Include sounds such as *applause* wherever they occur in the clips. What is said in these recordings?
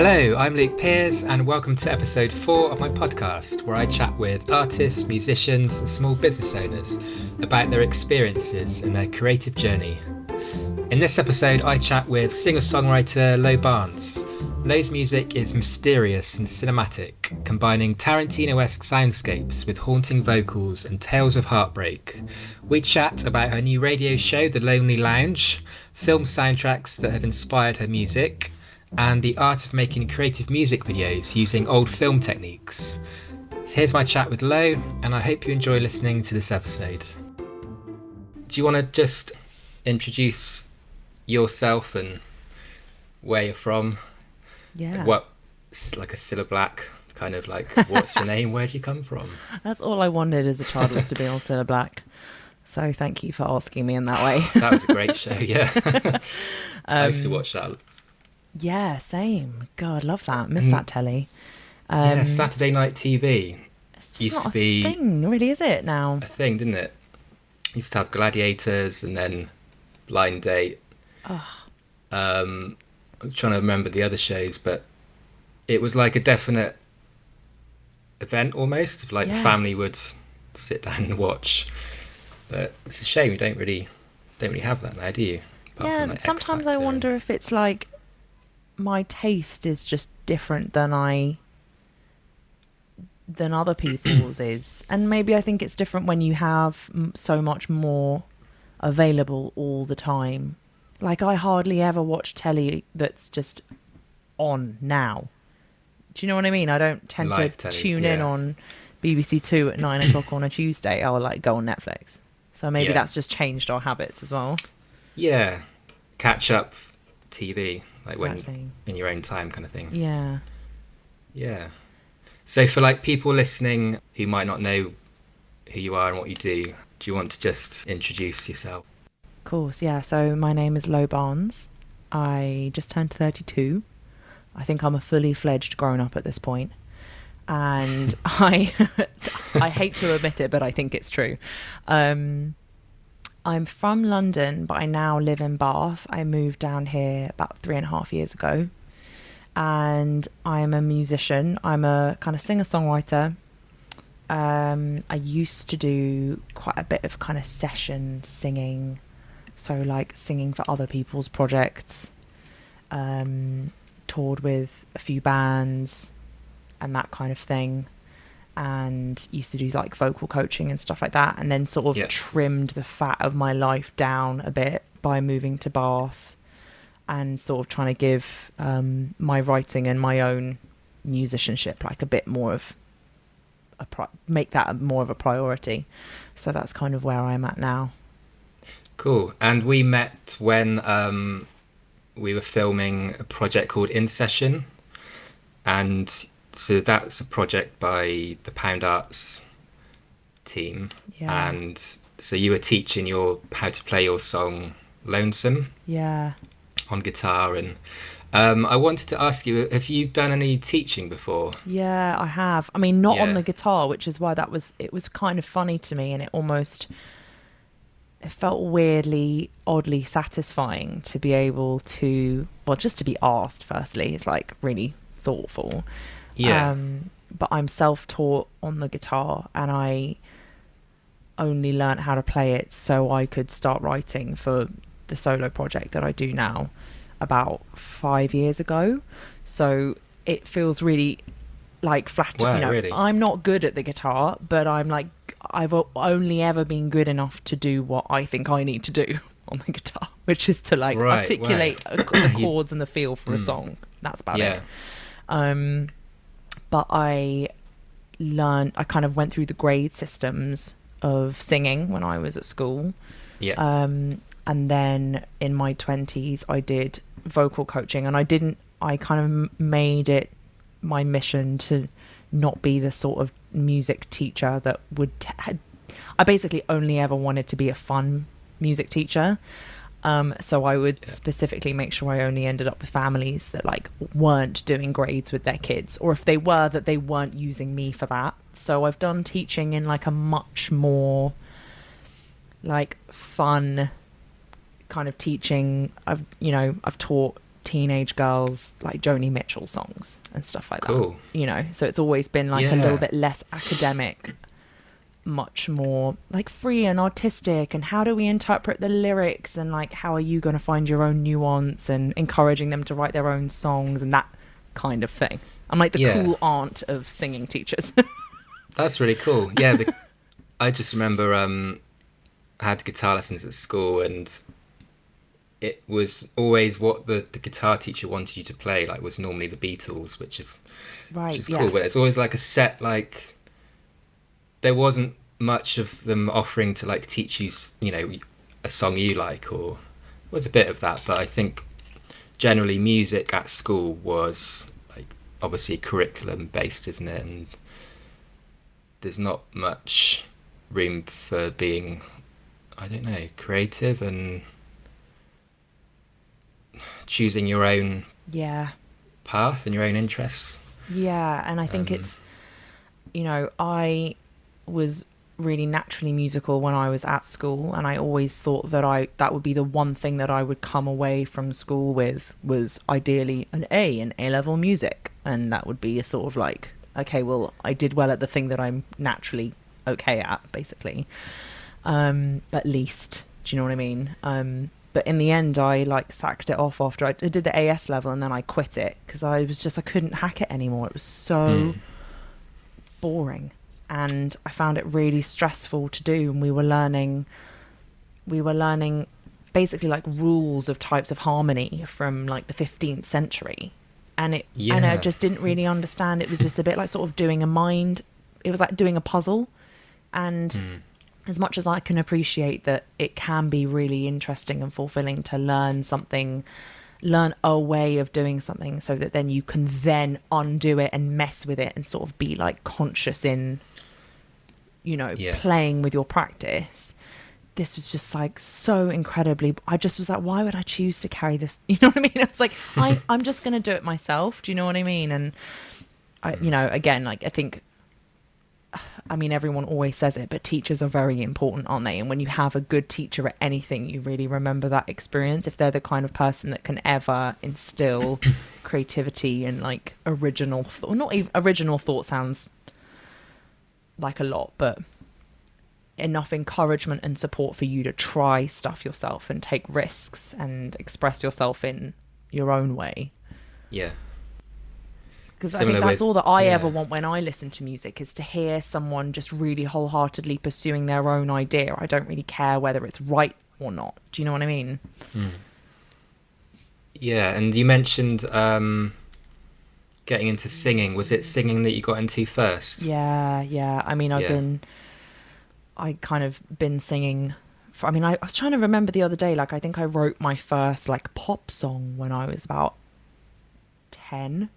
Hello, I'm Luke Pears, and welcome to episode four of my podcast, where I chat with artists, musicians, and small business owners about their experiences and their creative journey. In this episode, I chat with singer songwriter Lo Barnes. Lo's music is mysterious and cinematic, combining Tarantino esque soundscapes with haunting vocals and tales of heartbreak. We chat about her new radio show, The Lonely Lounge, film soundtracks that have inspired her music, and the art of making creative music videos using old film techniques. So here's my chat with Lo, and I hope you enjoy listening to this episode. Do you want to just introduce yourself and where you're from? Yeah. What, like a Cilla Black, kind of like, what's your *laughs* name? Where do you come from? That's all I wanted as a child was to be on Cilla Black. So thank you for asking me in that way. that was a great show, yeah. *laughs* *laughs* I used to Um, watch that. Yeah, same. God, love that. Miss Mm. that telly. yeah, Um, Saturday Night TV. it's just used not to a be- thing, really, is it now? a thing, didn't it? Used to have Gladiators and then Blind Date. Um, I'm trying to remember the other shows, but it was like a definite event almost. Like the Yeah. family would sit down and watch. But it's a shame we don't really don't really have that now, do you? Apart yeah, like, sometimes I wonder if it's like my taste is just different than I than other *clears throat* people's is, and maybe I think it's different when you have m- so much more available all the time. Like I hardly ever watch telly that's just on now. Do you know what I mean? I don't tend Live to telly, tune in on BBC Two at nine *clears throat* o'clock on a Tuesday. I'll like go on Netflix. So maybe Yeah. that's just changed our habits as well. Yeah, catch up TV, like Exactly. when in your own time, kind of thing. Yeah. Yeah. So for like people listening who might not know who you are and what you do, do you want to just introduce yourself? Of course, yeah. So my name is Lo Barnes. I just turned 32. I think I'm a fully fledged grown up at this. And *laughs* I *laughs* I hate to admit it, but I think it's true. Um, I'm from London, but I now live in Bath. I moved down here about three and a half years ago. And I'm a musician. I'm a kind of singer songwriter. Um, I used to do quite a bit of kind of session singing, so like singing for other people's projects. Um, toured with a few bands and that kind of thing, and used to do like vocal coaching and stuff like that. And then sort of Yeah. trimmed the fat of my life down a bit by moving to Bath and sort of trying to give um, my writing and my own musicianship like a bit more of a pri- make that more of a priority. So that's kind of where I'm at now. Cool. And we met when um, we were filming a project called In Session, and so that's a project by the Pound Arts team. Yeah. And so you were teaching your how to play your song Lonesome Yeah. on guitar and um, I wanted to ask you, have you done any teaching before? Yeah, I have. I mean, not on the guitar, which is why that was it was kind of funny to me and it almost it felt weirdly oddly satisfying to be able to well just to be asked firstly it's like really thoughtful Yeah. Um, but I'm self-taught on the guitar, and I only learnt how to play it so I could start writing for the solo project that I do now about five years ago. So it feels really like flat. Wow, you know, really? I'm not good at the guitar, but I'm like I've only ever been good enough to do what I think I need to do *laughs* on the guitar, which is to like Right, articulate wow. a- the *coughs* chords and the feel for a Mm. song. That's about yeah. it. Um, but I learned, I kind of went through the grade systems of singing when I was at school. Yeah. Um, and then in my 20s, I did vocal coaching, and I didn't, I kind of made it my mission to not be the sort of music teacher that would. T- I basically only ever wanted to be a fun music teacher. Um, so I would Yeah. specifically make sure I only ended up with families that like weren't doing grades with their kids, or if they were, that they weren't using me for that. So I've done teaching in like a much more like fun kind of teaching. I've you know I've taught teenage girls like Joni Mitchell songs and stuff like Cool. that. You know, so it's always been like a little bit less academic, much more like free and artistic. And how do we interpret the lyrics? And like, how are you going to find your own nuance and encouraging them to write their own songs and that kind of thing. I'm like the Yeah. cool aunt of singing teachers. *laughs* That's really cool. Yeah, the, *laughs* I just remember um, I had guitar lessons at school, and it was always what the, the guitar teacher wanted you to play. Like, was normally the Beatles, which is right. which is yeah. cool. But it's always like a set. Like, there wasn't much of them offering to like teach you, you know, a song you like, or there was a bit of that. But I think generally music at school was like obviously curriculum based, isn't it? And there's not much room for being, I don't know, creative and choosing your own yeah. path and your own interests. Yeah, and I think Um, it's, you know, I was really naturally musical when I was at school, and I always thought that I that would be the one thing that I would come away from school with was ideally an A in A level music, and that would be a sort of like, okay, well, I did well at the thing that I'm naturally okay at, basically, um, at least. Do you know what I mean? Um, but in the end, I like sacked it off after I, did the AS level, and then I quit it because I was just I couldn't hack it anymore. It was so Mm. boring, and I found it really stressful to do. And we were learning, we were learning basically like rules of types of harmony from like the 15th century, and it and I just didn't really understand. It was just a bit like sort of doing a mind. It was like doing a puzzle, and Mm. as much as I can appreciate that it can be really interesting and fulfilling to learn something, learn a way of doing something so that then you can then undo it and mess with it and sort of be like conscious in, you know, Yeah. playing with your practice. This was just like so incredibly. I just was like, why would I choose to carry this? *laughs* You know what I mean? I was like, *laughs* I, I'm just going to do it myself. Do you know what I mean? And I, you know, again, like I think I mean, everyone always says it, but teachers are very important, aren't they? And when you have a good teacher at anything, you really remember that experience. If they're the kind of person that can ever instill *coughs* creativity and like original, th- not even original thought sounds like a lot, but enough encouragement and support for you to try stuff yourself and take risks and express yourself in your own way Yeah. because I think that's with- all that I yeah. ever want when I listen to music is to hear someone just really wholeheartedly pursuing their own idea. I don't really care whether it's right or not. Do you know what I mean? Yeah, and you mentioned um, getting into singing. Was it singing that you got into first? Yeah, yeah. I mean, I've Yeah. been, I kind of been singing. For, I mean, I, I was trying to remember the other day. Like, I think I wrote my first like pop song when I was about ten.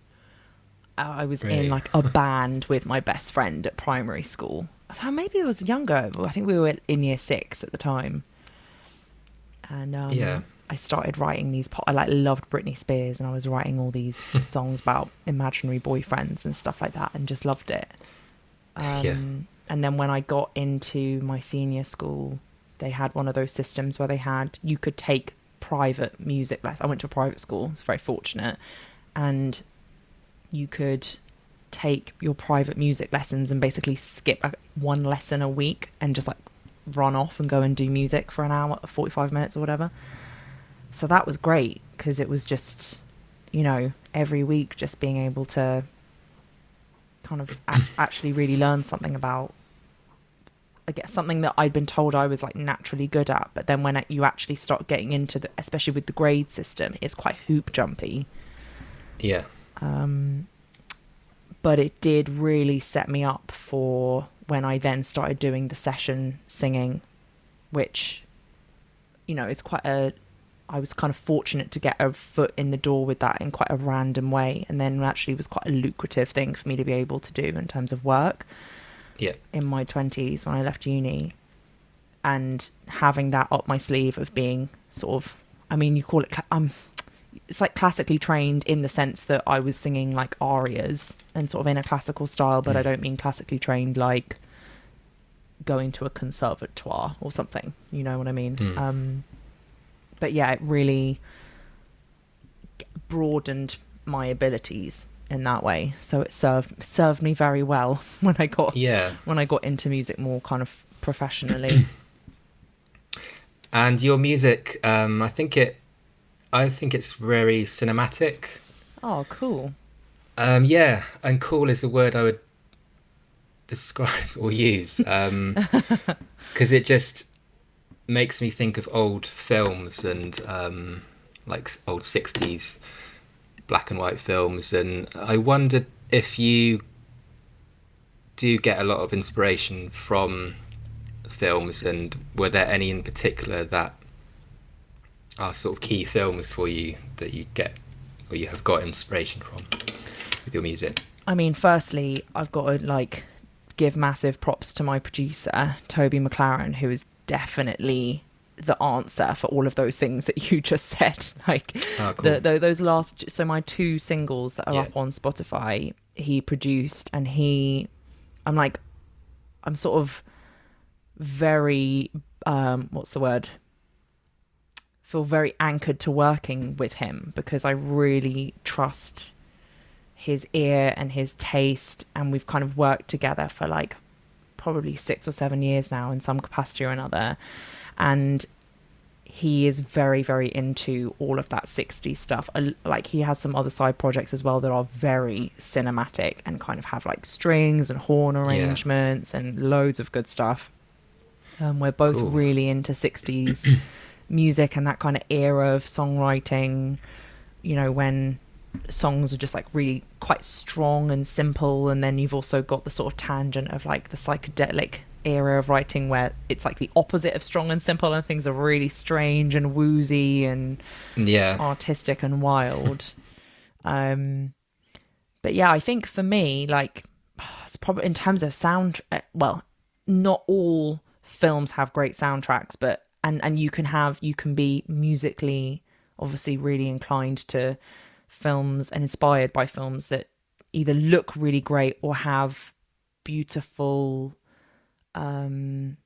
Uh, I was Really? in like a band with my best friend at primary school. So maybe I was younger. I think we were in year six at the time. And um, Yeah. I started writing these. Po- I like loved Britney Spears, and I was writing all these songs about imaginary boyfriends and stuff like that, and just loved it. Um, Yeah. And then when I got into my senior school, they had one of those systems where they had you could take private music lessons. I went to a private school. It's very fortunate, and you could take your private music lessons and basically skip a, one lesson a week and just like run off and go and do music for an hour, forty five minutes or whatever. So that was great because it was just, you know, every week just being able to kind of a- actually really learn something about I guess something that I'd been told I was like naturally good at, but then when you actually start getting into the, especially with the grade system, it's quite hoop jumpy. Yeah. Um, but it did really set me up for when I then started doing the session singing, which, you know, is quite a. I was kind of fortunate to get a foot in the door with that in quite a random way, and then actually was quite a lucrative thing for me to be able to do in terms of work Yeah. in my 20s when I left uni and having that up my sleeve of being sort of I mean you call it I'm it's like classically trained in the sense that I was singing like arias and sort of in a classical style but I Mm. don't mean classically trained like going to a conservatoire or something you know what I mean Mm. um but yeah it really broadened my abilities in that way. So it served served me very well *laughs* when I got Yeah. when I got into music more kind of professionally. And your music, um, I think it, I think it's very cinematic. oh, cool. Um, yeah, and cool is a word I would describe *laughs* or use *laughs* because it just makes me think of old films and um, like old '60s black and white films, and I wondered if you do get a lot of inspiration from films, and were there any in particular that are sort of key films for you that you get or you have got inspiration from with your music? I mean, firstly, I've got to like give massive props to my producer, Toby McLaren, who is definitely the answer for all of those things that you *laughs* just said. *laughs* Like Oh, cool. the, the those last, so my two singles that are Yeah. up on Spotify, he produced, and he, I'm like, I'm sort of very, um, what's the word? Feel very anchored to working with him because I really trust his ear and his taste and we've kind of worked together for like probably six or seven years now in some capacity or another. And he is very very into all of that 60s stuff. Like he has some other side projects as well that are very cinematic and kind of have like strings and horn arrangements and loads of good stuff. Um, we're both Cool. really into 60s music and that kind of era of songwriting you know when songs are just like really quite strong and simple and then you've also got the sort of tangent of like the psychedelic era of writing where it's like the opposite of strong and simple and things are really strange and woozy and Yeah. artistic and wild *laughs* um but yeah i think for me like it's probably in terms of sound uh, well not all films have great soundtracks but and and you can have you can be musically obviously really inclined to films and inspired by films that either look really great or have beautiful um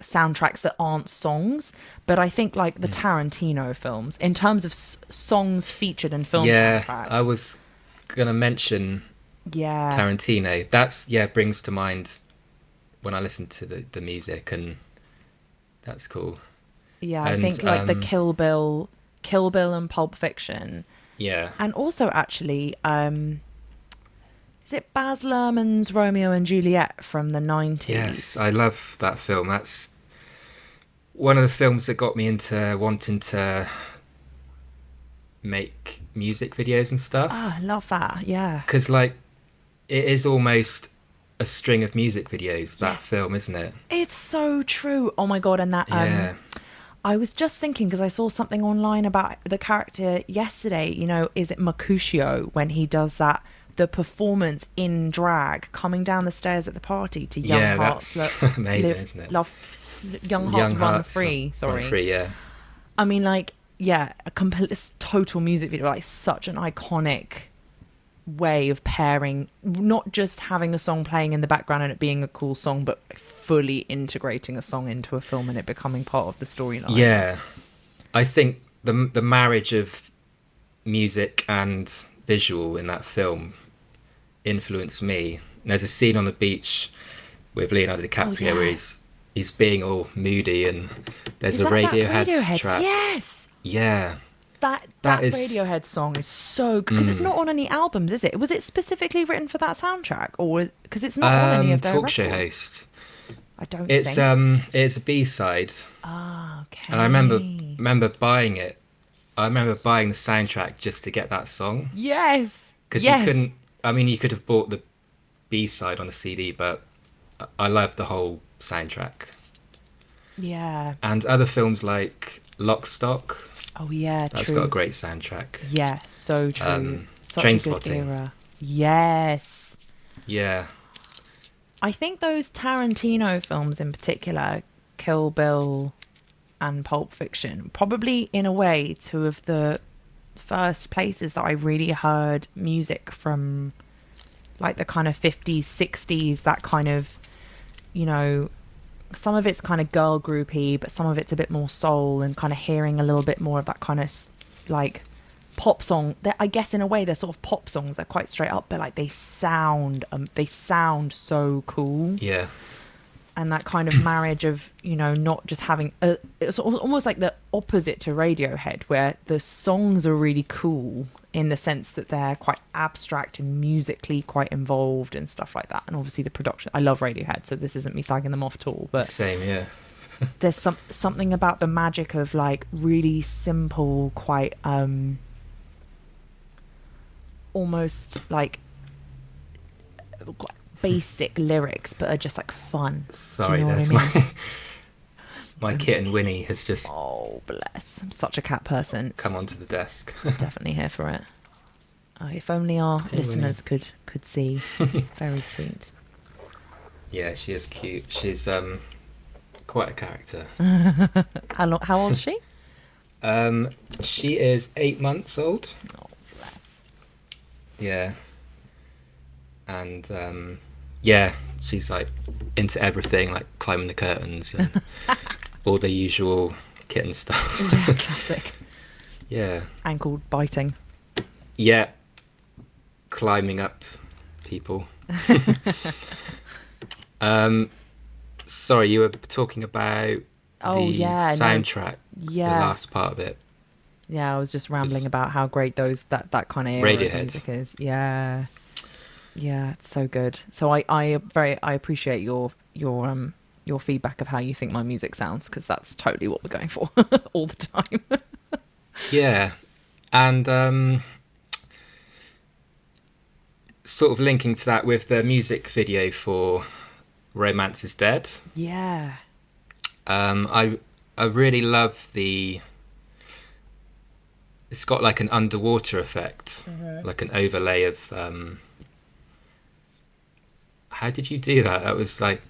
soundtracks that aren't songs but i think like the tarantino films in terms of s- songs featured in film yeah, soundtracks I was gonna mention yeah Tarantino. That's yeah brings to mind when I listen to the the music, and that's cool. yeah i think like the um, kill bill kill bill and pulp fiction Yeah, and also actually um is it baz luhrmann's romeo and juliet from the 90s yes, I love that film. That's one of the films that got me into wanting to make music videos and stuff. Ah, I love that yeah Because like, it is almost a string of music videos. That Yeah. film, isn't it? it's so true oh my god and that um Yeah. I was just thinking because I saw something online about the character yesterday. You know, is it Mercutio when he does that the performance in drag coming down the stairs at the party to Young Yeah, Hearts Lo- *laughs* amazing, Live- isn't it? Love, Young Hearts Young Run Hearts, Free. Run Sorry, Free, yeah. I mean, like, yeah, a complete total music video, like such an iconic way of pairing, not just having a song playing in the background and it being a cool song, but fully integrating a song into a film and it becoming part of the storyline. Yeah, I think the the marriage of music and visual in that film influenced me. And there's a scene on the beach with Leonardo oh, DiCaprio yeah. where he's he's being all moody and there's Is a Radiohead, Radiohead? track. Yes. Yeah, That That that, is- Radiohead song is so good because it's Mm. not on any albums, is it? Was it specifically written for that soundtrack, or because it's not on any Um, of their talk records? host. I don't It's think. um it's a B side, ah, okay. and I remember remember buying it. I remember buying the soundtrack just to get that song. Yes. because yes. you couldn't. I mean, you could have bought the B side on a CD, but I- I love the whole soundtrack. Yeah. And other films like Lock Stock, Oh yeah. that's true. got a great soundtrack. Yeah. So true. Um, Such a good era. Yes. Yeah, I think those Tarantino films in particular, Kill Bill and Pulp Fiction, probably in a way two of the first places that I really heard music from like the kind of 50s, 60s, that kind of, you know, some of it's kind of girl groupy, but some of it's a bit more soul and kind of hearing a little bit more of that kind of like pop song. They're, I guess in a way they're sort of pop songs. They're quite straight up, but like they sound um, they sound so cool. Yeah. And that kind of *clears throat* marriage of you know not just having a, it's almost like the opposite to Radiohead, where the songs are really cool in the sense that they're quite abstract and musically quite involved and stuff like that. And obviously the production. I love Radiohead, so this isn't me slagging them off at all, but Same, yeah. *laughs* there's some something about the magic of like really simple, quite um almost like basic lyrics, but are just like fun. Sorry, Do you know that's I mean? my *laughs* my kitten Winnie has just Oh bless! I'm such a cat person. It's come onto the desk. definitely here for it. Oh, if only our Winnie. listeners could could see. *laughs* Very sweet. yeah, she is cute. She's um quite a character. *laughs* How long? How old is she? Um, she is eight months old. Oh bless. Yeah. And um, yeah, she's like into everything, like climbing the curtains and *laughs* all the usual kitten stuff. Yeah, classic. yeah. Ankle biting. Yeah. Climbing up people. *laughs* um, sorry, you were talking about Oh the yeah, no, soundtrack, yeah. the last part of it. Yeah, I was just rambling It's- about how great those that that kind of Radiohead. music is. Yeah, yeah, it's so good. So I I very I appreciate your your um your feedback of how you think my music sounds because that's totally what we're going for *laughs* all the time. *laughs* Yeah, and um, sort of linking to that with the music video for "Romance Is Dead." yeah, Um, I I really love the. It's got like an underwater effect, like an overlay of. Um, how did you do that? That was like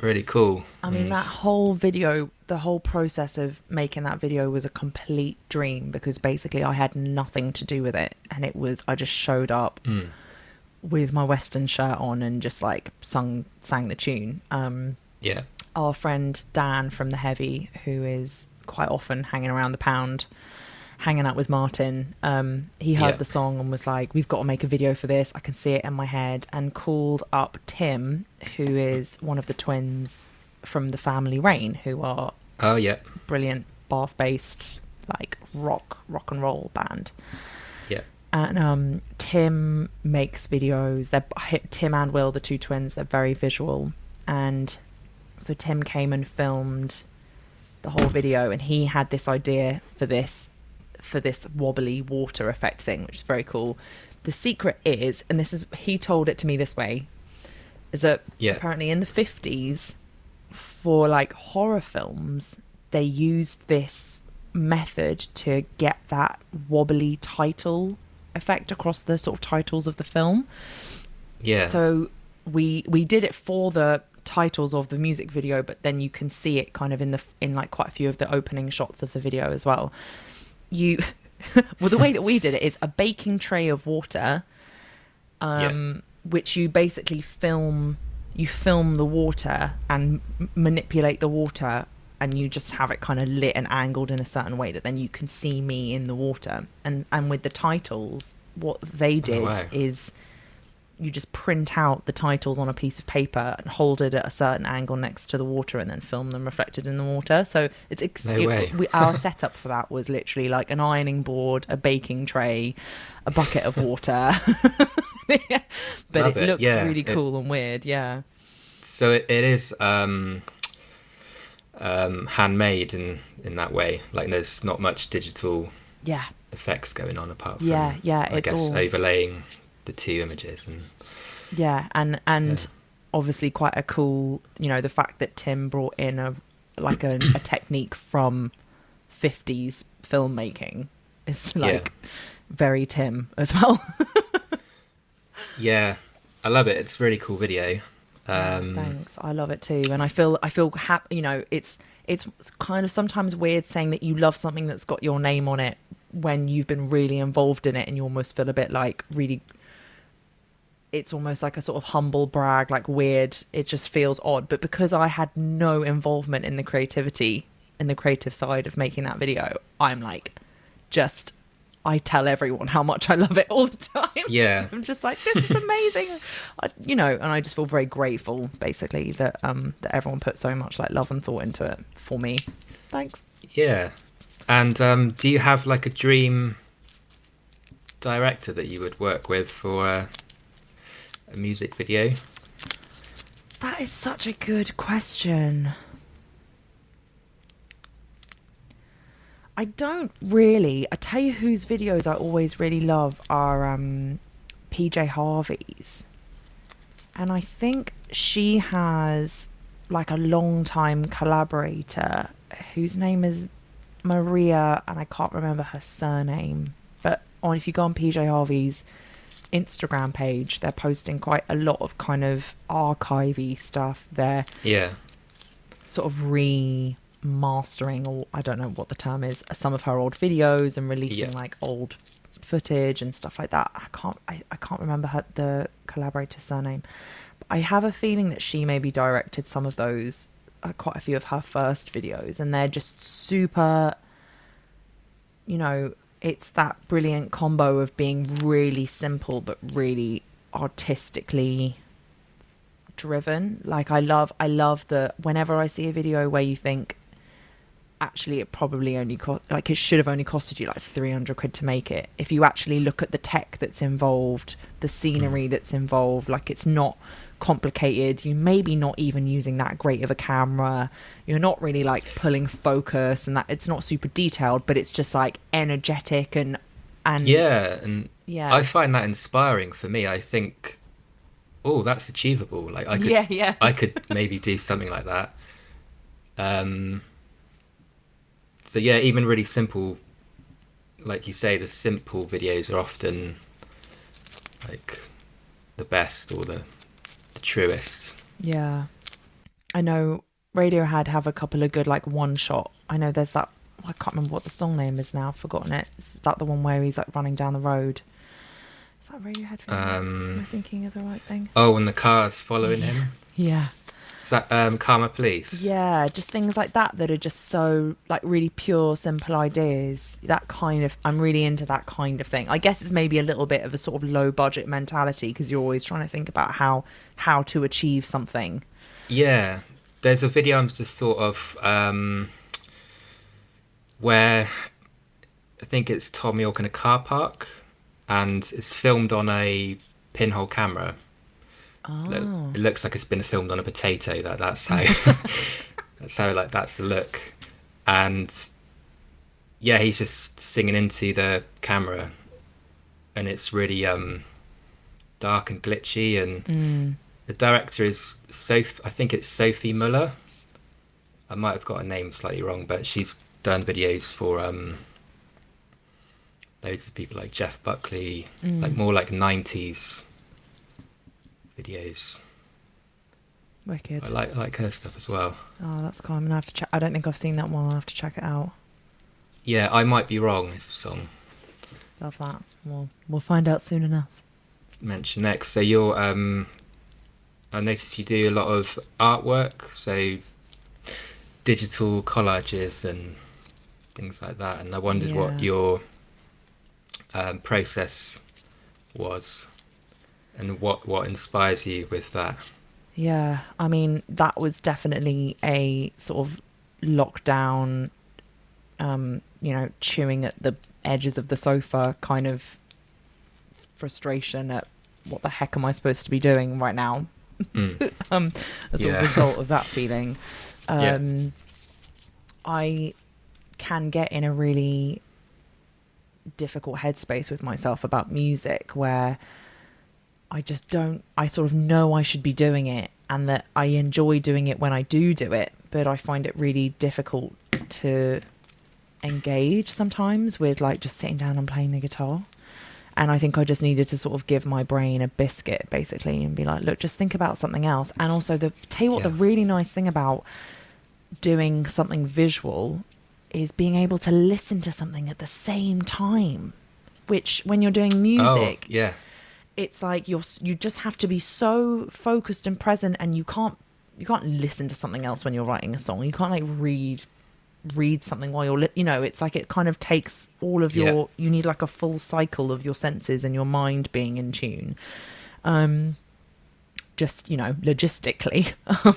really cool. I mean And- that whole video, the whole process of making that video was a complete dream because basically I had nothing to do with it, and it was I just showed up Mm, with my western shirt on and just like sung sang the tune. Um, yeah, our friend Dan from the Heavy, who is quite often hanging around the pound, hanging out with Martin, um, he heard Yeah. the song and was like, "We've got to make a video for this. I can see it in my head." And called up Tim, who is one of the twins from the Family Rain, who are oh yeah, brilliant Bath-based like rock rock and roll band yeah, and um, Tim makes videos. They're Tim and Will, the two twins. They're very visual, and so Tim came and filmed the whole video, and he had this idea for this for this wobbly water effect thing, which is very cool. The secret is, and this is he told it to me this way, is that Yeah. apparently in the fifties, for like horror films, they used this method to get that wobbly title effect across the sort of titles of the film. yeah. So we we did it for the titles of the music video, but then you can see it kind of in the in like quite a few of the opening shots of the video as well. You *laughs* well the way that we did it is a baking tray of water um which you basically film you film the water and m- manipulate the water and you just have it kind of lit and angled in a certain way that then you can see me in the water and and with the titles what they did wow. is you just print out the titles on a piece of paper and hold it at a certain angle next to the water and then film them reflected in the water. So it's ex- No it- we, our *laughs* setup for that was literally like an ironing board a baking tray a bucket of water. *laughs* But Love it it, looks yeah. really It- cool and weird yeah. So it, it is um, um, handmade in in that way. Like there's not much digital yeah. effects going on apart from Yeah, yeah, I it's guess all- overlaying the two images and yeah and and Yeah. obviously quite a cool you know the fact that tim brought in a like a, a technique from 50s filmmaking is like very tim as well *laughs* yeah, I love it. It's a really cool video. Um, thanks i love it too and i feel i feel happy you know it's it's kind of sometimes weird saying that you love something that's got your name on it when you've been really involved in it and you almost feel a bit like really it's almost like a sort of humble brag like weird it just feels odd but because i had no involvement in the creativity in the creative side of making that video i'm like just I tell everyone how much I love it all the time. *laughs* Yeah. I'm just like, this is *laughs* amazing. I, you know, and I just feel very grateful, basically, that um that everyone put so much like love and thought into it for me. Thanks. Yeah. And um, do you have like a dream director that you would work with for uh, a music video? That is such a good question. I don't really. I tell you whose videos I always really love are um, PJ Harvey's. And I think she has like a long time collaborator whose name is Maria and I can't remember her surname. But on if you go on PJ Harvey's Instagram page, they're posting quite a lot of kind of archivey stuff. They're Yeah. sort of remastering, or I don't know what the term is, some of her old videos and releasing Yeah. like old footage and stuff like that. I can't, I, I can't remember her, the collaborator's surname. But I have a feeling that she maybe directed some of those, uh, quite a few of her first videos, and they're just super. You know, it's that brilliant combo of being really simple but really artistically driven. Like I love I love the whenever I see a video where you think actually it probably only cost like it should have only costed you like 300 quid to make it. If you actually look at the tech that's involved, the scenery mm. that's involved, like it's not complicated. You maybe not even using that great of a camera. You're not really like pulling focus and that it's not super detailed, but it's just like energetic and and Yeah, and Yeah. I find that inspiring for me. I think, oh, that's achievable. Like I could, Yeah, yeah. I could maybe do something like that. Um. So yeah, even really simple, like you say, the simple videos are often like the best or the, the truest. Yeah. I know Radiohead have a couple of good like one shot. I know there's that I can't remember what the song name is now, I've forgotten it. Is that the one where he's like running down the road? Is that Radiohead video? Am I Um. thinking of the right thing? Oh, and the cars following him. Yeah. Um, Karma Police? Yeah, just things like that that are just so like really pure, simple ideas. That kind of I'm really into that kind of thing. I guess it's maybe a little bit of a sort of low budget mentality because you're always trying to think about how how to achieve something. Yeah, there's a video I'm just sort of um, where I think it's Thom Yorke in a car park, and it's filmed on a pinhole camera. Look- Oh. It looks like it's been filmed on a potato. That that's how *laughs* *laughs* that's how like that's the look, and yeah, he's just singing into the camera, and it's really um dark and glitchy and Mm. the director is Soph. I think it's Sophie Muller. I might have got her name slightly wrong, but she's done videos for um, loads of people like Jeff Buckley, like more like '90s videos. Wicked. I like I like her stuff as well. Oh, that's cool. I'm gonna have to check. I don't think I've seen that one. I'll have to check it out. Yeah, I might be wrong. It's a song Love that. We'll we'll find out soon enough. Mention next? So you're um, I noticed you do a lot of artwork, so digital collages and things like that. And I wondered Yeah. what your um, process was and what what inspires you with that. Yeah, I mean that was definitely a sort of lockdown, um, you know, chewing at the edges of the sofa kind of frustration at what the heck am I supposed to be doing right now? Mm. *laughs* um, as a result of that *laughs* feeling. Yeah. Um, I can get in a really difficult headspace with myself about music where I just don't, I sort of know I should be doing it and that I enjoy doing it when I do do it, but I find it really difficult to engage sometimes with like just sitting down and playing the guitar. And I think I just needed to sort of give my brain a biscuit basically and be like, look, just think about something else. And also the tell you what Yeah. the really nice thing about doing something visual is being able to listen to something at the same time. Which when you're doing oh, music, Oh, yeah. It's like you're you just have to be so focused and present and you can't you can't listen to something else when you're writing a song. You can't like read read something while you're li- you know it's like it kind of takes all of your Yeah. you need like a full cycle of your senses and your mind being in tune um just you know logistically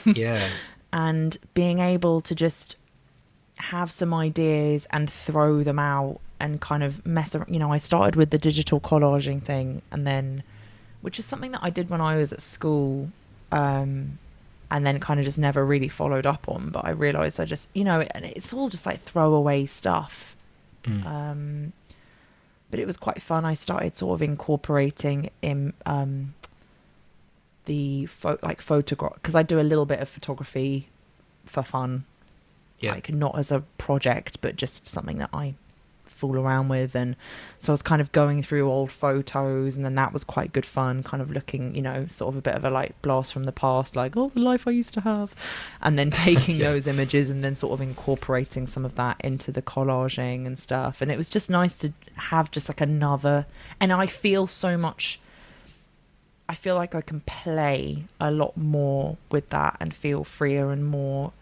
*laughs* Yeah. and being able to just have some ideas and throw them out and kind of mess around. You know, I started with the digital collaging thing, and then, which is something that I did when I was at school, um, and then kind of just never really followed up on. But I realized I just, you know, and it's all just like throwaway stuff. Mm. Um, but it was quite fun. I started sort of incorporating in um, the pho- like photograph because I do a little bit of photography for fun, yeah. like not as a project, but just something that I fool around with. And so I was kind of going through old photos, and then that was quite good fun. Kind of looking, you know, sort of a bit of a like blast from the past, like oh the life I used to have, and then *laughs* taking Yeah. those images and then sort of incorporating some of that into the collaging and stuff. And it was just nice to have just like another. And I feel so much. I feel like I can play a lot more with that and feel freer and more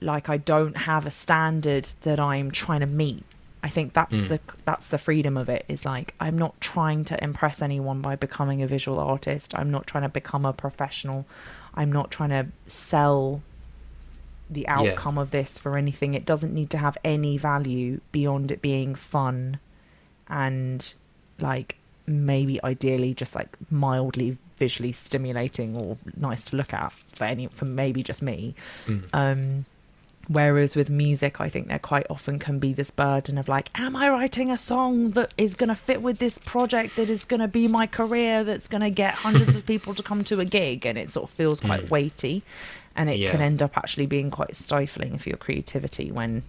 like I don't have a standard that I'm trying to meet. I think that's Mm. the that's the freedom of it is like I'm not trying to impress anyone by becoming a visual artist. I'm not trying to become a professional. I'm not trying to sell the outcome of this for anything. It doesn't need to have any value beyond it being fun and like maybe ideally just like mildly visually stimulating or nice to look at for any for maybe just me Mm. um whereas with music i think there quite often can be this burden of like am i writing a song that is going to fit with this project that is going to be my career that's going to get *laughs* hundreds of people to come to a gig and it sort of feels quite Mm. weighty and it Yeah. can end up actually being quite stifling for your creativity when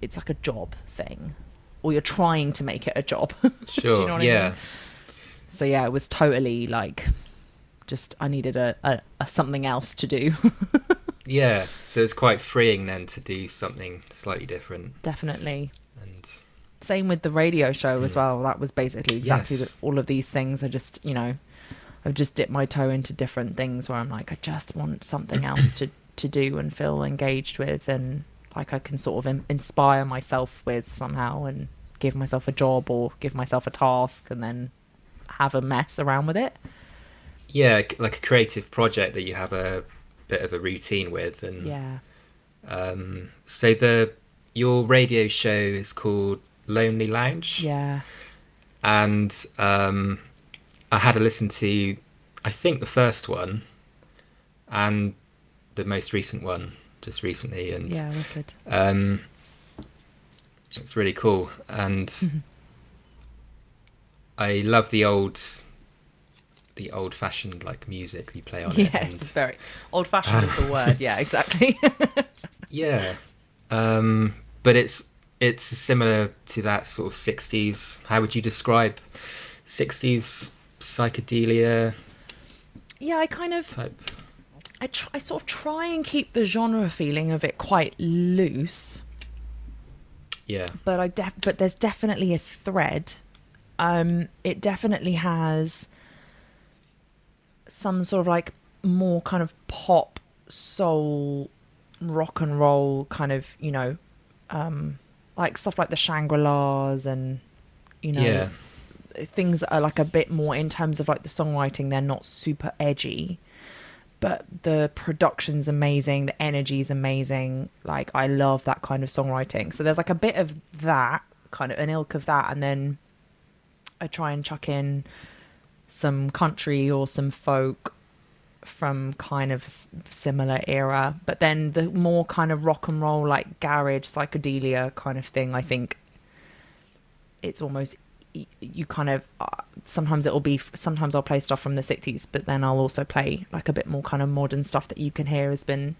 it's like a job thing or you're trying to make it a job *laughs* Do Sure. you know what I yeah. mean? so yeah it was totally like just i needed a, a, a something else to do *laughs* Yeah. So it's quite freeing then to do something slightly different definitely and same with the radio show as Mm. well that was basically exactly Yes. the, all of these things i just you know i've just dipped my toe into different things where i'm like i just want something *clears throat* else to to do and feel engaged with and like i can sort of in- inspire myself with somehow and give myself a job or give myself a task and then have a mess around with it yeah, like a creative project that you have a bit of a routine with and yeah um so the your radio show is called Lonely Lounge. yeah and um, I had a listen to, I think the first one, and the most recent one just recently, and yeah wicked um, it's really cool. And I love the old, the old-fashioned like music you play on *laughs* it. yeah and- it's very old fashioned is the *laughs* word yeah exactly *laughs* Yeah, um, but it's it's similar to that sort of '60s. How would you describe '60s psychedelia yeah i kind of type? I, tr- I sort of try and keep the genre feeling of it quite loose, Yeah, but I def- but there's definitely a thread. Um, it definitely has some sort of like more kind of pop, soul, rock and roll kind of you know, um, like stuff like the Shangri La's and you know yeah, things that are like a bit more in terms of like the songwriting they're not super edgy but the production's amazing the energy's amazing like i love that kind of songwriting. So there's like a bit of that kind of an ilk of that and then i try and chuck in some country or some folk from kind of similar era but then the more kind of rock and roll like garage psychedelia kind of thing i think it's almost you kind of uh, sometimes it'll be sometimes I'll play stuff from the 60s but then I'll also play like a bit more kind of modern stuff that you can hear has been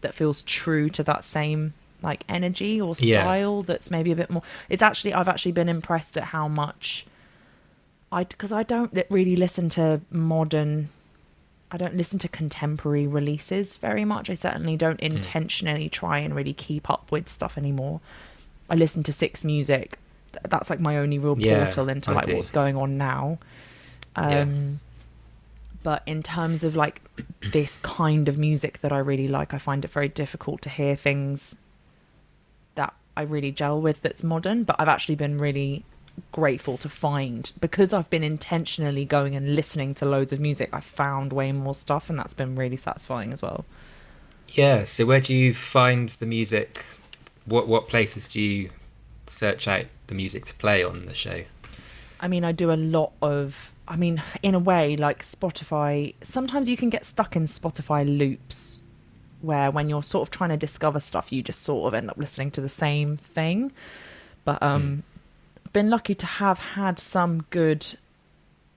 that feels true to that same like energy or Yeah. style that's maybe a bit more it's actually I've actually been impressed at how much I because I don't really listen to modern I don't listen to contemporary releases very much. I certainly don't intentionally try and really keep up with stuff anymore. I listen to Six Music. That's like my only real Yeah, portal into like what's going on now. Yeah. um but in terms of like this kind of music that I really like I find it very difficult to hear things that I really gel with that's modern, but I've actually been really grateful to find because I've been intentionally going and listening to loads of music. I found way more stuff, and that's been really satisfying as well. Yeah. So where do you find the music? What what places do you search out the music to play on the show? I mean, I do a lot of. I mean, in a way, like Spotify. Sometimes you can get stuck in Spotify loops, where when you're sort of trying to discover stuff, you just sort of end up listening to the same thing. But um, mm. Been lucky to have had some good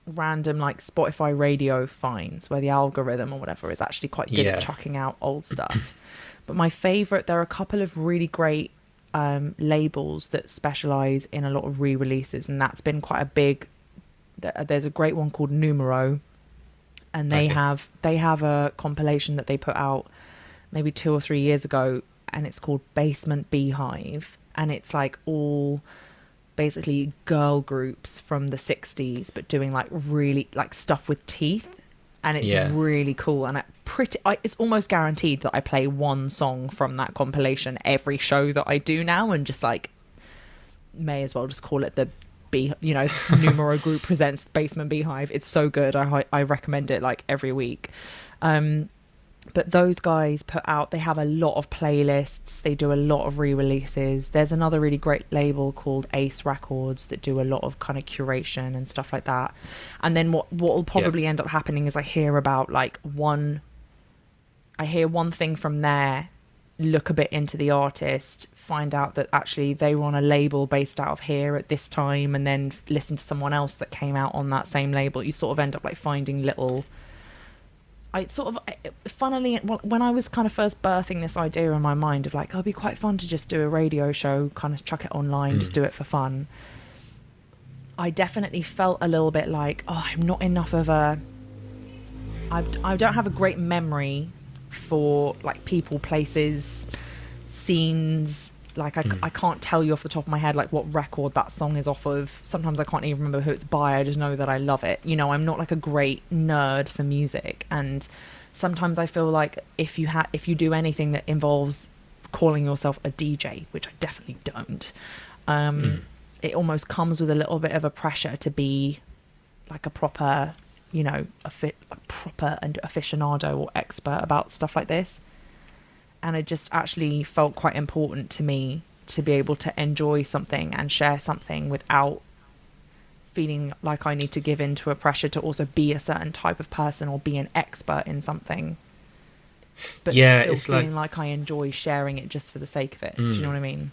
random like Spotify radio finds where the algorithm or whatever is actually quite good yeah. at chucking out old stuff. *clears throat* but my favorite, there are a couple of really great um, labels that specialize in a lot of re-releases, and that's been quite a big. There's a great one called Numero, and they okay. have they have a compilation that they put out maybe two or three years ago, and it's called Basement Beehive, and it's like all basically girl groups from the 60s but doing like really like stuff with teeth. And it's yeah. really cool. And pretty I, it's almost guaranteed that i play one song from that compilation every show that i do now and just like may as well just call it the bee you know *laughs* numero group presents basement beehive. It's so good. I i recommend it like every week. Um but those guys put out they have a lot of playlists. They do a lot of re-releases. There's another really great label called ace records that do a lot of kind of curation and stuff like that. And then what what will probably yeah. end up happening is i hear about like one i hear one thing from there look a bit into the artist find out that actually they were on a label based out of here at this time and then listen to someone else that came out on that same label. You sort of end up like finding little I sort of, funnily, when I was kind of first birthing this idea in my mind of like, oh, it'd be quite fun to just do a radio show, kind of chuck it online, mm. just do it for fun. I definitely felt a little bit like, oh, I'm not enough of a. I, I don't have a great memory for like people, places, scenes, like I, mm. I can't tell you off the top of my head like what record that song is off of. Sometimes I can't even remember who it's by. I just know that I love it. You know, I'm not like a great nerd for music, and sometimes I feel like if you ha- if you do anything that involves calling yourself a DJ, which I definitely don't, um, mm. it almost comes with a little bit of a pressure to be like a proper, you know, a, fit, a proper and aficionado or expert about stuff like this and it just actually felt quite important to me to be able to enjoy something and share something without feeling like I need to give in to a pressure to also be a certain type of person or be an expert in something. But yeah, still feeling like... like... I enjoy sharing it just for the sake of it. Mm. Do you know mm. what I mean?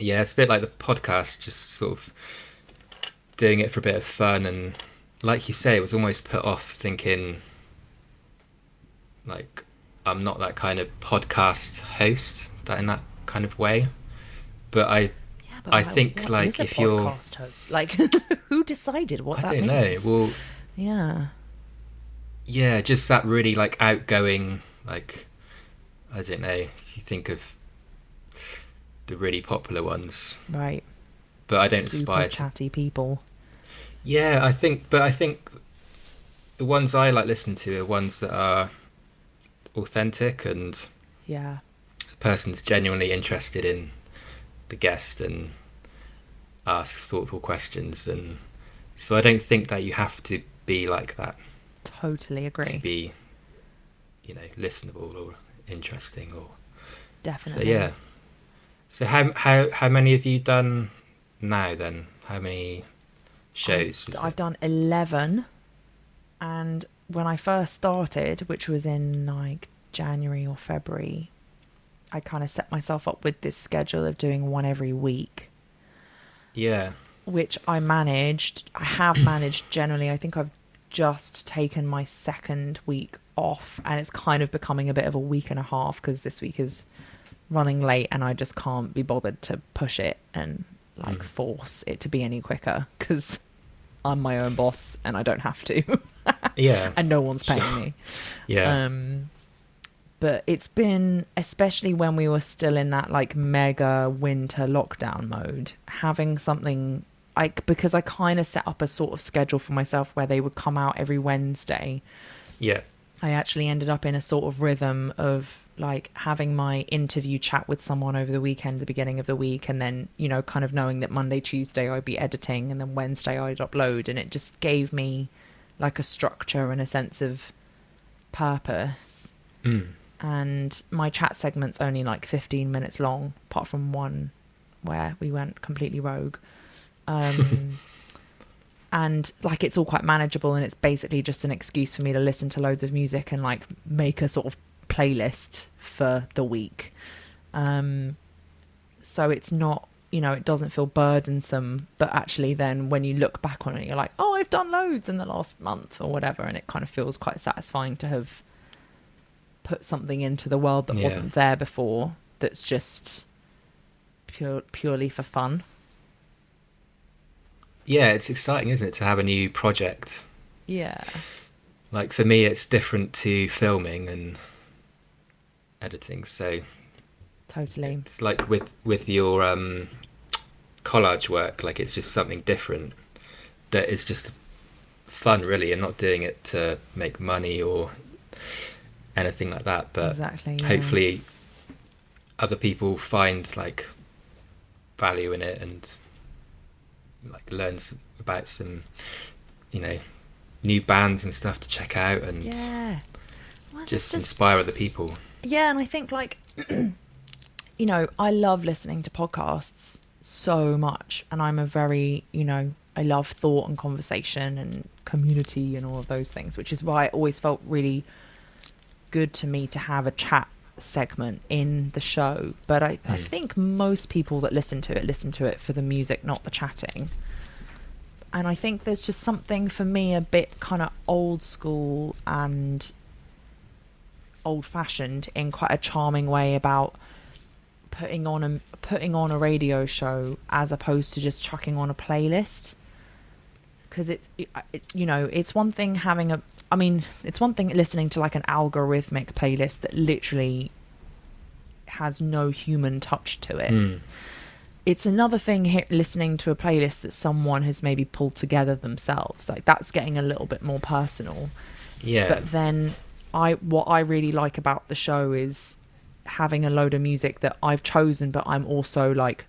Yeah, it's a bit like the podcast, just sort of doing it for a bit of fun and like you say, it was almost put off thinking like I'm not that kind of podcast host that in that kind of way. But I yeah, but I think like if you're a podcast host, like *laughs* who decided what I that don't means? know. Well, yeah, yeah, just that really like outgoing, like I don't know. If you think of the really popular ones, right? But I don't Super aspire to chatty people. Yeah, I think, but I think the ones I like listening to are ones that are authentic and yeah, the person's genuinely interested in the guest and asks thoughtful questions and so I don't think that you have to be like that. Totally agree. To be, you know, listenable or interesting or definitely. So yeah. So how how how many have you done now then? How many shows? I've, I've done eleven, and when I first started, which was in like January or February, I kind of set myself up with this schedule of doing one every week. Yeah. Which I managed. I have *clears throat* managed generally. I think I've just taken my second week off and it's kind of becoming a bit of a week and a half because this week is running late and I just can't be bothered to push it and like mm. force it to be any quicker because I'm my own boss and I don't have to. *laughs* *laughs* yeah. And no one's paying me. Yeah. Um, but it's been, especially when we were still in that like mega winter lockdown mode, having something like because I kind of set up a sort of schedule for myself where they would come out every Wednesday. Yeah. I actually ended up in a sort of rhythm of like having my interview chat with someone over the weekend, the beginning of the week, and then, you know, kind of knowing that Monday, Tuesday I'd be editing and then Wednesday I'd upload. And it just gave me like a structure and a sense of purpose. Mm. And my chat segment's only like 15 minutes long, apart from one where we went completely rogue. Um, *laughs* and like it's all quite manageable and it's basically just an excuse for me to listen to loads of music and like make a sort of playlist for the week. Um, so it's not, you know, it doesn't feel burdensome, but actually then when you look back on it, you're like, oh, I've done loads in the last month or whatever. And it kind of feels quite satisfying to have put something into the world that Yeah. wasn't there before that's just pure, purely for fun. Yeah, it's exciting, isn't it, to have a new project? Yeah. Like for me, it's different to filming and editing. So Totally. it's like with with your um, collage work, like it's just something different that is just fun, really, and not doing it to make money or anything like that. But exactly. yeah. hopefully, other people find like value in it and like learn s- about some, you know, new bands and stuff to check out and Yeah. Well, just, just inspire other people. yeah, and I think like *clears throat* you know, I love listening to podcasts so much, and I'm a very you know, I love thought and conversation and community and all of those things, which is why it always felt really good to me to have a chat segment in the show. But I, I Mm. think most people that listen to it listen to it for the music, not the chatting. And I think there's just something for me a bit kind of old school and old fashioned in quite a charming way about putting on a putting on a radio show as opposed to just chucking on a playlist because it's it, it- you know it's one thing having a i mean it's one thing listening to like an algorithmic playlist that literally has no human touch to it Mm. it's another thing listening to a playlist that someone has maybe pulled together themselves like that's getting a little bit more personal Yeah. but then i what i really like about the show is having a load of music that i've chosen but i'm also like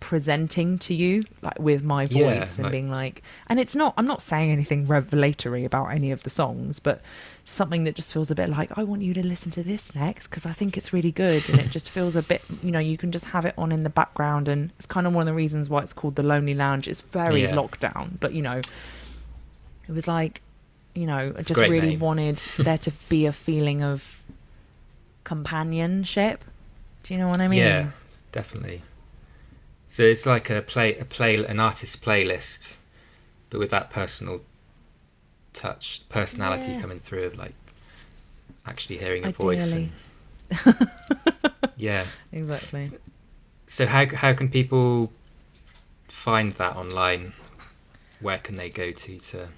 presenting to you like with my Yeah, voice and like- being like and it's not i'm not saying anything revelatory about any of the songs but something that just feels a bit like i want you to listen to this next because i think it's really good and it just feels a bit you know you can just have it on in the background and it's kind of one of the reasons why it's called the lonely lounge it's very Yeah. lockdown but you know it was like you know i just really name. wanted there to be a feeling of companionship do you know what i mean Yeah, definitely. So it's like a play, a play, an artist's playlist, but with that personal touch, personality Yeah. coming through of like actually hearing a voice. And, *laughs* yeah. exactly So how how can people find that online? Where can they go to to?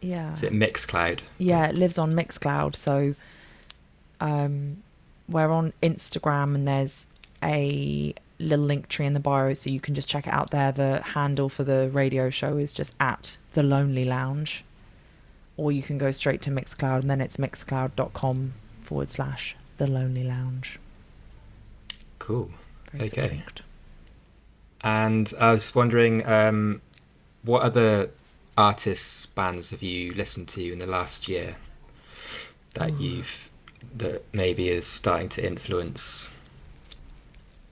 yeah Is it Mixcloud? Yeah, it lives on Mixcloud. So um, we're on Instagram, and there's a little link tree in the bio, so you can just check it out there. The handle for the radio show is just at the Lonely Lounge, or you can go straight to Mixcloud, and then it's mixcloud.com forward slash the Lonely Lounge. Cool. Very Okay. succinct. And I was wondering, um, what other artists, bands have you listened to in the last year that Ooh. you've that maybe is starting to influence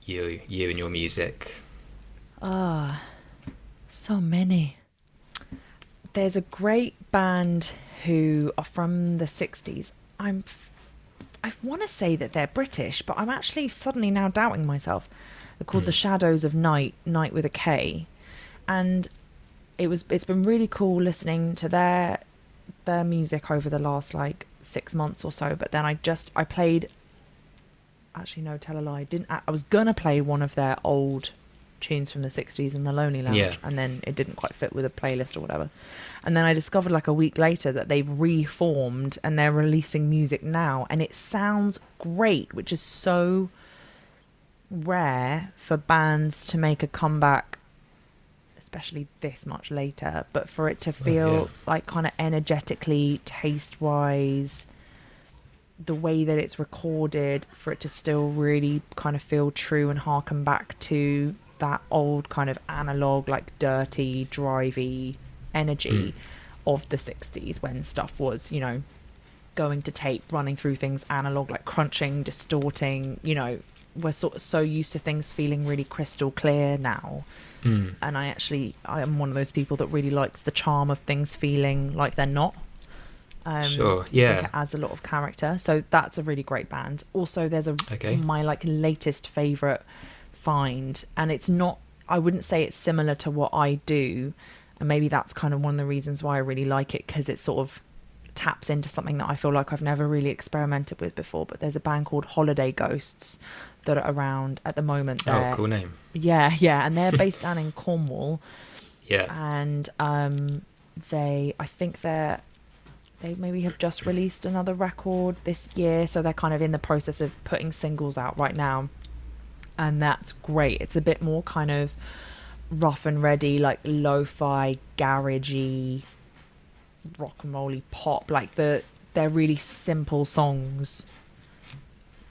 you, you and your music? Ah, so many. There's a great band who are from the 60s. I'm f- I want to say that they're British, but I'm actually suddenly now doubting myself. They're called Hmm. The Shadows of Knight, Night with a K. And it was it's been really cool listening to their their music over the last like 6 months or so, but then I just I played actually no tell a lie didn't I was gonna play one of their old tunes from the 60s in the lonely lounge Yeah. and then it didn't quite fit with a playlist or whatever and then i discovered like a week later that they've reformed and they're releasing music now and it sounds great which is so rare for bands to make a comeback especially this much later but for it to feel yeah. like kind of energetically taste wise the way that it's recorded for it to still really kind of feel true and harken back to that old kind of analog like dirty drivey energy Mm. of the 60s when stuff was you know going to tape running through things analog like crunching distorting you know we're sort of so used to things feeling really crystal clear now Mm. and I actually I am one of those people that really likes the charm of things feeling like they're not. Um, Sure, I think yeah. it adds a lot of character. So that's a really great band. Also, there's a Okay. my like latest favorite find, and it's not. I wouldn't say it's similar to what I do, and maybe that's kind of one of the reasons why I really like it because it sort of taps into something that I feel like I've never really experimented with before. But there's a band called Holiday Ghosts that are around at the moment. Oh, They're- cool name. yeah, yeah, and they're *laughs* based down in Cornwall, Yeah. and um, they, I think they're, they maybe have just released another record this year, so they're kind of in the process of putting singles out right now, and that's great. It's a bit more kind of rough and ready, like lo-fi, garagey, rock and rolly pop. Like the, they're really simple songs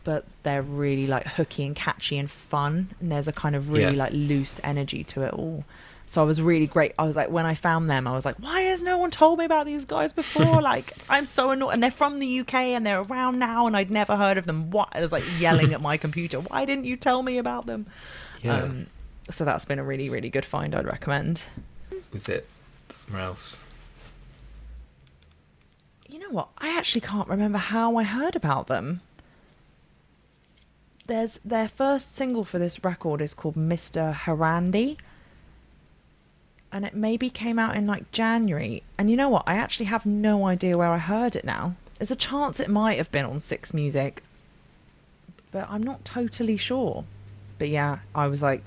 but they're really like hooky and catchy and fun and there's a kind of really Yeah. like loose energy to it all so i was really great i was like when i found them i was like why has no one told me about these guys before *laughs* like i'm so annoyed and they're from the uk and they're around now and i'd never heard of them what i was like yelling at my computer why didn't you tell me about them Yeah. um so that's been a really really good find i'd recommend Was it somewhere else? You know what? I actually can't remember how I heard about them. There's their first single for this record is called Mr. Harandi. And it maybe came out in like January. And you know what? I actually have no idea where I heard it now. There's a chance it might have been on Six Music. But I'm not totally sure. But yeah, I was like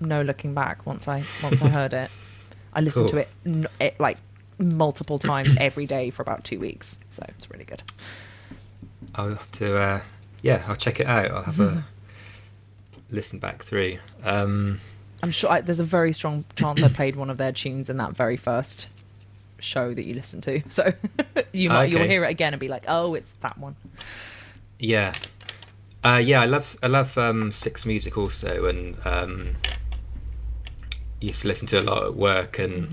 no looking back once I once I *laughs* heard it. I listened to it, n- it like multiple times *clears throat* every day for about two weeks. So it's really good. I'll have to. Uh, yeah, I'll check it out. I'll have a listen back through. Um, I'm sure I, there's a very strong chance I played one of their tunes in that very first show that you listened to. So *laughs* you might you'll hear it again and be like, "Oh, it's that one." yeah, uh, yeah. I love I love um, Six Music also, and um, used to listen to a lot at work, and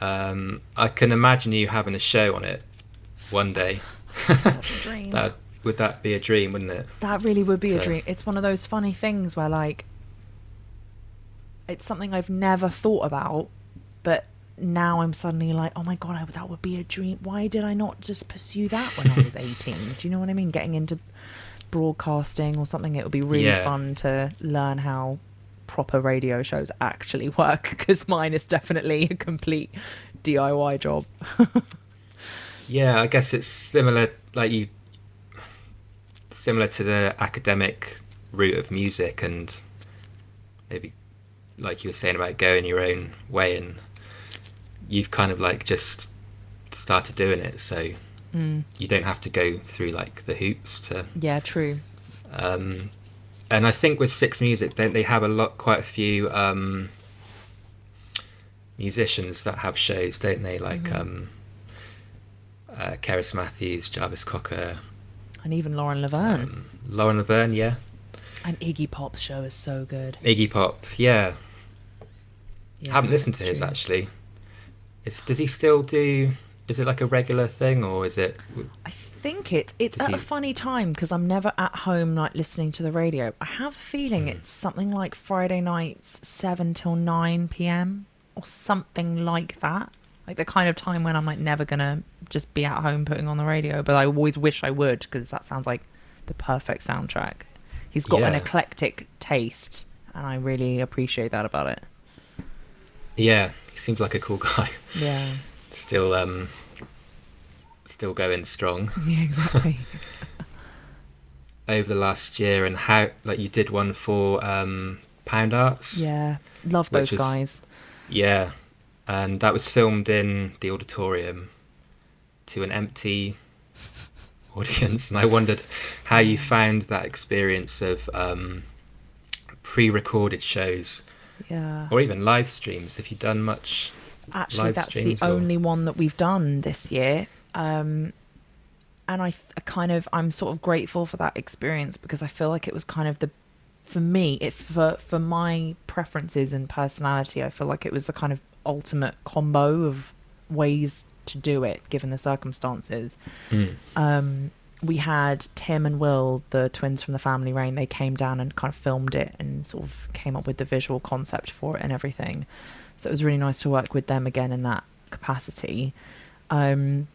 Mm-hmm. um, I can imagine you having a show on it one day. *laughs* Such a dream. *laughs* that would that be a dream, wouldn't it? That really would be a dream. It's one of those funny things where like it's something I've never thought about, but now I'm suddenly like, oh my god, I, that would be a dream. Why did I not just pursue that when I was *laughs* 18? Do you know what I mean? Getting into broadcasting or something, it would be really Yeah. fun to learn how proper radio shows actually *laughs* work because mine is definitely a complete DIY job. *laughs* Yeah, I guess it's similar, like you, similar to the academic route of music, and maybe, like you were saying about going your own way, and you've kind of like just started doing it, so Mm. you don't have to go through like the hoops to. Yeah, true. Um, and I think with Six Music, they they have a lot, quite a few um, musicians that have shows, don't they? Like Mhm. um, uh, Cerys Matthews, Jarvis Cocker, And even Lauren Laverne. um, Lauren Laverne, yeah, and Iggy Pop's show is so good. Iggy Pop, yeah. Yeah, I haven't listened to his true. actually. Does he still do? Is it like a regular thing, or is it? I think it it's at a funny time because I'm never at home like listening to the radio. I have a feeling Mm. it's something like Friday nights seven till nine p.m. or something like that. Like the kind of time when I'm like never gonna just be at home putting on the radio, but I always wish I would because that sounds like the perfect soundtrack. He's got an eclectic taste, and I really appreciate that about it. Yeah, he seems like a cool *laughs* guy. Yeah, Still, um, still going strong. *laughs* yeah, exactly. *laughs* over the last year and how like you did one for um pound arts yeah, love those is- guys. yeah and that was filmed in the auditorium to an empty audience and i wondered how you found that experience of um pre-recorded shows Yeah. or even live streams have you done much Actually, that's the or- only one that we've done this year. Um, and I, I kind of I'm sort of grateful for that experience because I feel like it was kind of the for me it for for my preferences and personality I feel like it was the kind of ultimate combo of ways to do it given the circumstances. Mm. Um, we had Tim and Will, the twins from the family Rain, they came down and kind of filmed it and sort of came up with the visual concept for it and everything. So it was really nice to work with them again in that capacity. Um,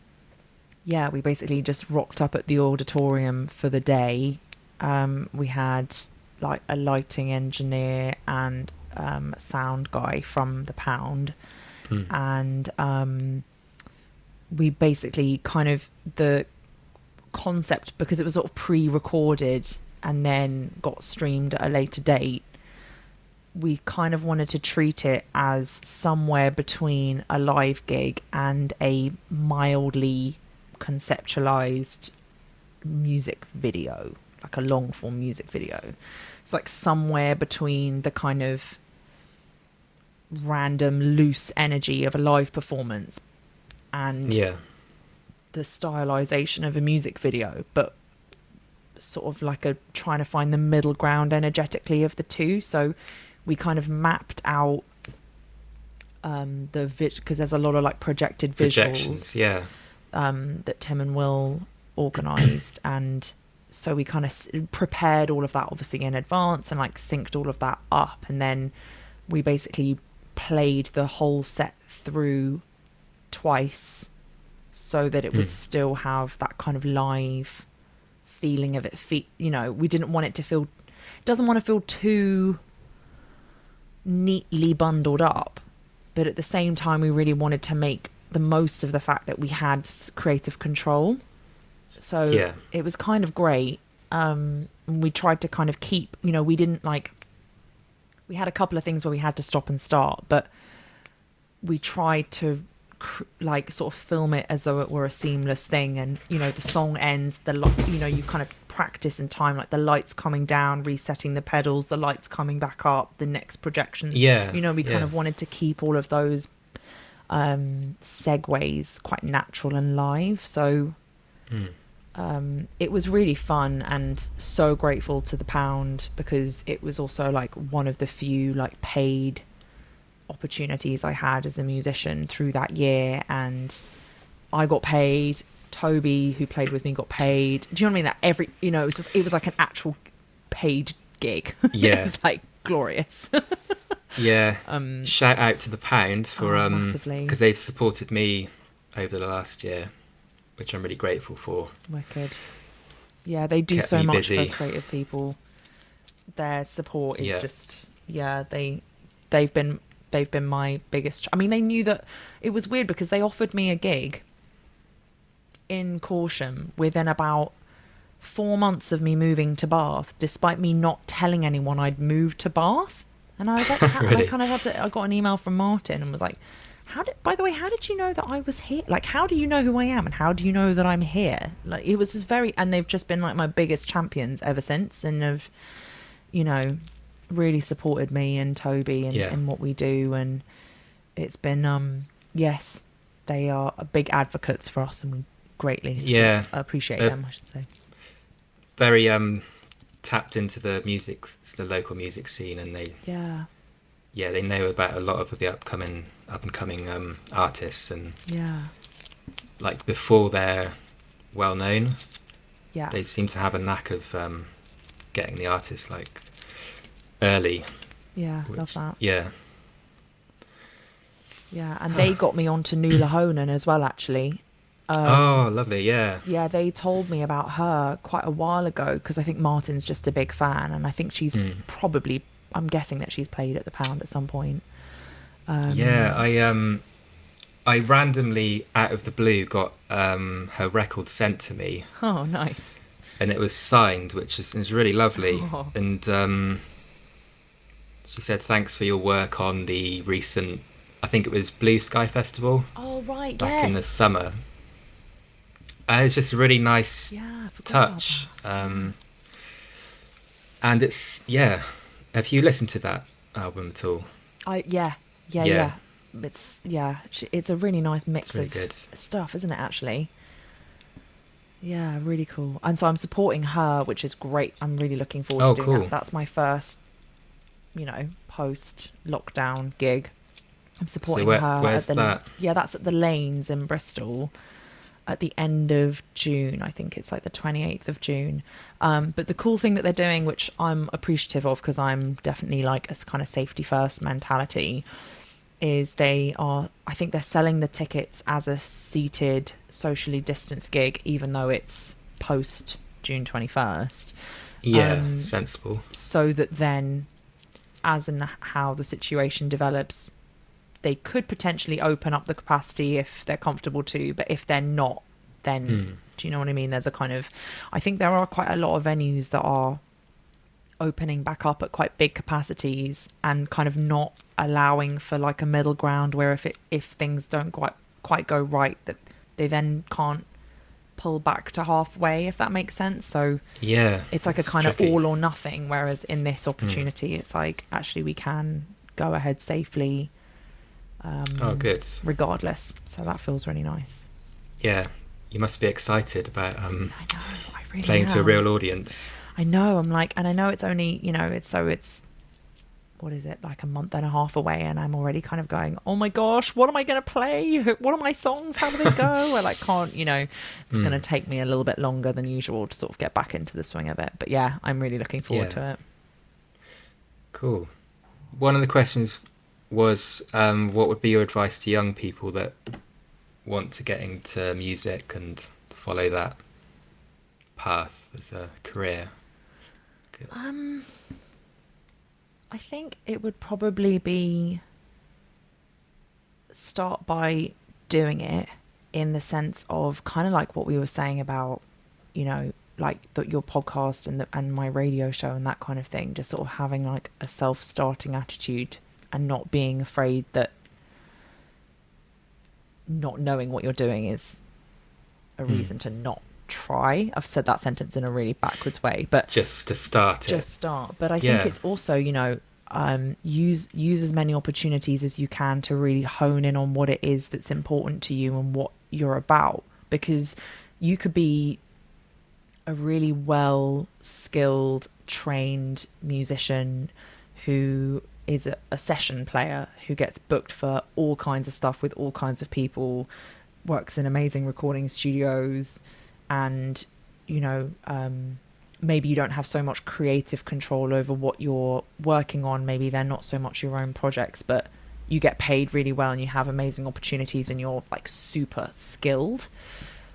yeah, we basically just rocked up at the auditorium for the day. Um, we had like a lighting engineer and um, sound guy from the Pound, Mm. and um, we basically kind of the concept because it was sort of pre-recorded and then got streamed at a later date we kind of wanted to treat it as somewhere between a live gig and a mildly conceptualized music video like a long form music video it's like somewhere between the kind of random loose energy of a live performance and Yeah. the stylization of a music video, but sort of like a trying to find the middle ground energetically of the two. So we kind of mapped out um the because there's a lot of like projected visuals Yeah. um that Tim and Will organized *clears throat* and so we kind of s- prepared all of that obviously in advance and like synced all of that up and then we basically played the whole set through twice so that it would Hmm. still have that kind of live feeling of it fe- you know we didn't want it to feel doesn't want to feel too neatly bundled up but at the same time we really wanted to make the most of the fact that we had creative control so Yeah. it was kind of great um we tried to kind of keep you know we didn't like we had a couple of things where we had to stop and start but we tried to cr- like sort of film it as though it were a seamless thing and you know the song ends the li- you know you kind of practice in time like the lights coming down resetting the pedals the lights coming back up the next projection Yeah. you know we kind yeah. of wanted to keep all of those um segues quite natural and live so Mm. Um, it was really fun and so grateful to the pound because it was also like one of the few like paid opportunities I had as a musician through that year. And I got paid Toby who played with me got paid. Do you know what I mean? That every you know it was just it was like an actual paid gig. *laughs* Yeah. it's like glorious. *laughs* Yeah. *laughs* um Shout out to the pound for Oh, um because they've supported me over the last year, which I'm really grateful for. Wicked. Yeah, they do Kept so much busy. for creative people. Their support is Yeah. just yeah, they they've been they've been my biggest ch- I mean, they knew that it was weird because they offered me a gig in Corsham within about 4 months of me moving to Bath despite me not telling anyone I'd moved to Bath. And I was like, *laughs* and I kind of had to I got an email from Martin and was like how did by the way how did you know that i was here? Like how do you know who i am and how do you know that i'm here? Like it was just very and they've just been like my biggest champions ever since and have you know really supported me and toby and, Yeah. and what we do. And it's been um yes they are big advocates for us and we greatly support, Yeah. appreciate Uh, them i should say. Very um tapped into the music, the local music scene, and they yeah yeah they know about a lot of the upcoming up and coming um artists, and yeah like before they're well known, yeah they seem to have a knack of um getting the artists like early. yeah Which, love that Yeah. yeah and they got me onto Nuala *clears throat* Honan as well actually um, oh, lovely. Yeah. yeah, they told me about her quite a while ago because I think Martin's just a big fan, and I think she's Mm. probably. I'm guessing that she's played at the Pound at some point. Um, yeah, I um, I randomly out of the blue got um her record sent to me, Oh, nice. and it was signed, which is, is really lovely. *laughs* Oh. And um, she said thanks for your work on the recent, I think it was Blue Sky Festival Oh, right. back yes. in the summer. And it's just a really nice Yeah, I forgot about touch. Um, and it's yeah. Have you listened to that album at all? I yeah, yeah, Yeah. yeah. It's yeah, it's a really nice mix really of good. stuff, isn't it? Actually. Yeah, really cool. And so I'm supporting her, which is great. I'm really looking forward Oh, to doing cool. that. That's my first, you know, post lockdown gig. I'm supporting where- her at the that? yeah, that's at the Lanes in Bristol at the end of June. I think it's like the 28th of June. Um, but the cool thing that they're doing, which I'm appreciative of because I'm definitely like a kind of safety first mentality, is they are, I think they're selling the tickets as a seated, socially distanced gig, even though it's post June 21st Yeah, Um, sensible. so that then as and how the situation develops they could potentially open up the capacity if they're comfortable to but if they're not then Hmm. do you know what i mean there's a kind of i think there are quite a lot of venues that are opening back up at quite big capacities and kind of not allowing for like a middle ground where if it if things don't quite quite go right that they then can't pull back to halfway if that makes sense so Yeah. it's like a kind tricky. of all or nothing whereas in this opportunity it's like actually we can go ahead safely um Oh, good. regardless so that feels really nice Yeah, you must be excited about um, i know i really playing to a real audience. i know i'm like and i know it's only you know it's so it's what is it like a month and a half away and i'm already kind of going oh my gosh what am i going to play what are my songs how do they go *laughs* i like can't you know it's Mm. going to take me a little bit longer than usual to sort of get back into the swing of it but yeah i'm really looking forward Yeah. to it Cool. One of the questions was, um, what would be your advice to young people that want to get into music and follow that path as a career? Um, I think it would probably be start by doing it in the sense of kind of like what we were saying about, you know, like the, your podcast and the, and my radio show and that kind of thing. Just sort of having like a self-starting attitude and not being afraid that not knowing what you're doing is a Hmm. reason to not try. I've said that sentence in a really backwards way, but Just to start it. just start but i think it's also you know um, use use as many opportunities as you can to really hone in on what it is that's important to you and what you're about because you could be a really well skilled trained musician who is a, a session player who gets booked for all kinds of stuff with all kinds of people works in amazing recording studios and you know um, maybe you don't have so much creative control over what you're working on maybe they're not so much your own projects but you get paid really well and you have amazing opportunities and you're like super skilled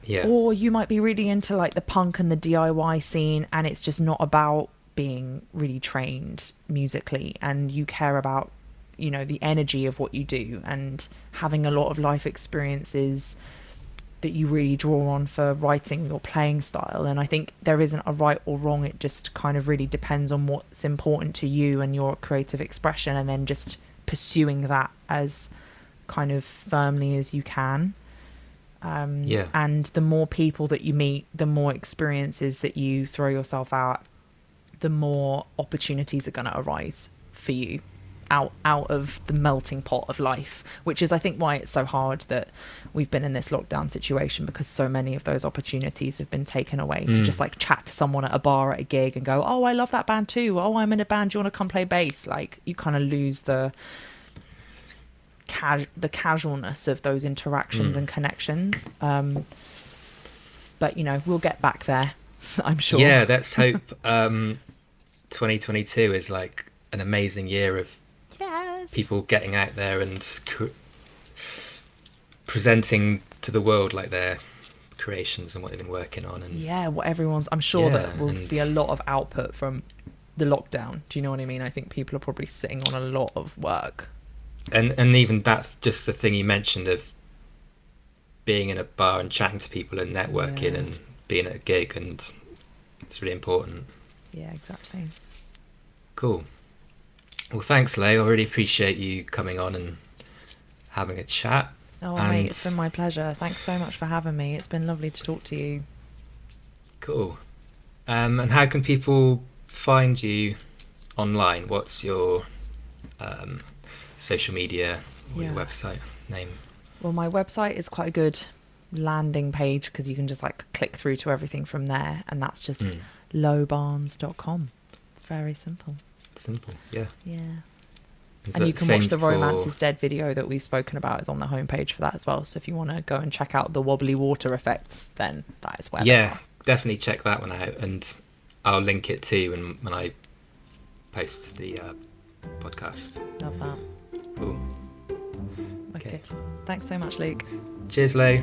yeah. or you might be really into like the punk and the DIY scene and it's just not about being really trained musically and you care about you know the energy of what you do and having a lot of life experiences that you really draw on for writing your playing style and I think there isn't a right or wrong it just kind of really depends on what's important to you and your creative expression and then just pursuing that as kind of firmly as you can um, Yeah. and the more people that you meet the more experiences that you throw yourself out the more opportunities are going to arise for you out out of the melting pot of life which is i think why it's so hard that we've been in this lockdown situation because so many of those opportunities have been taken away to Mm. just like chat to someone at a bar at a gig and go oh i love that band too. Oh i'm in a band. Do you want to come play bass? Like you kind of lose the cas- the casualness of those interactions Mm. and connections. Um but you know we'll get back there *laughs* i'm sure. Yeah, let's *laughs* hope. Um, 2022 is like an amazing year of yes people getting out there and cr- presenting to the world like their creations and what they've been working on. And yeah what everyone's i'm sure Yeah, that we'll and- see a lot of output from the lockdown do you know what i mean i think people are probably sitting on a lot of work and and even that just the thing you mentioned of being in a bar and chatting to people and networking Yeah. and being at a gig and it's really important. yeah exactly Cool. Well, thanks, Leo. I really appreciate you coming on and having a chat. oh And- mate it's been my pleasure thanks so much for having me it's been lovely to talk to you Cool. Um, and how can people find you online? What's your um, social media or your website name? Well, my website is quite a good landing page because you can just like click through to everything from there, and that's just Mm. lowbarns.com. Very simple. Simple. Yeah. Yeah. Is And you can watch the for- Romance is Dead video that we've spoken about is on the homepage for that as well. So if you want to go and check out the wobbly water effects, then that is where Yeah, definitely check that one out, and I'll link it too when when I post the uh, podcast. Love that. Cool. Okay. Thanks so much, Luke. Cheers, Lou.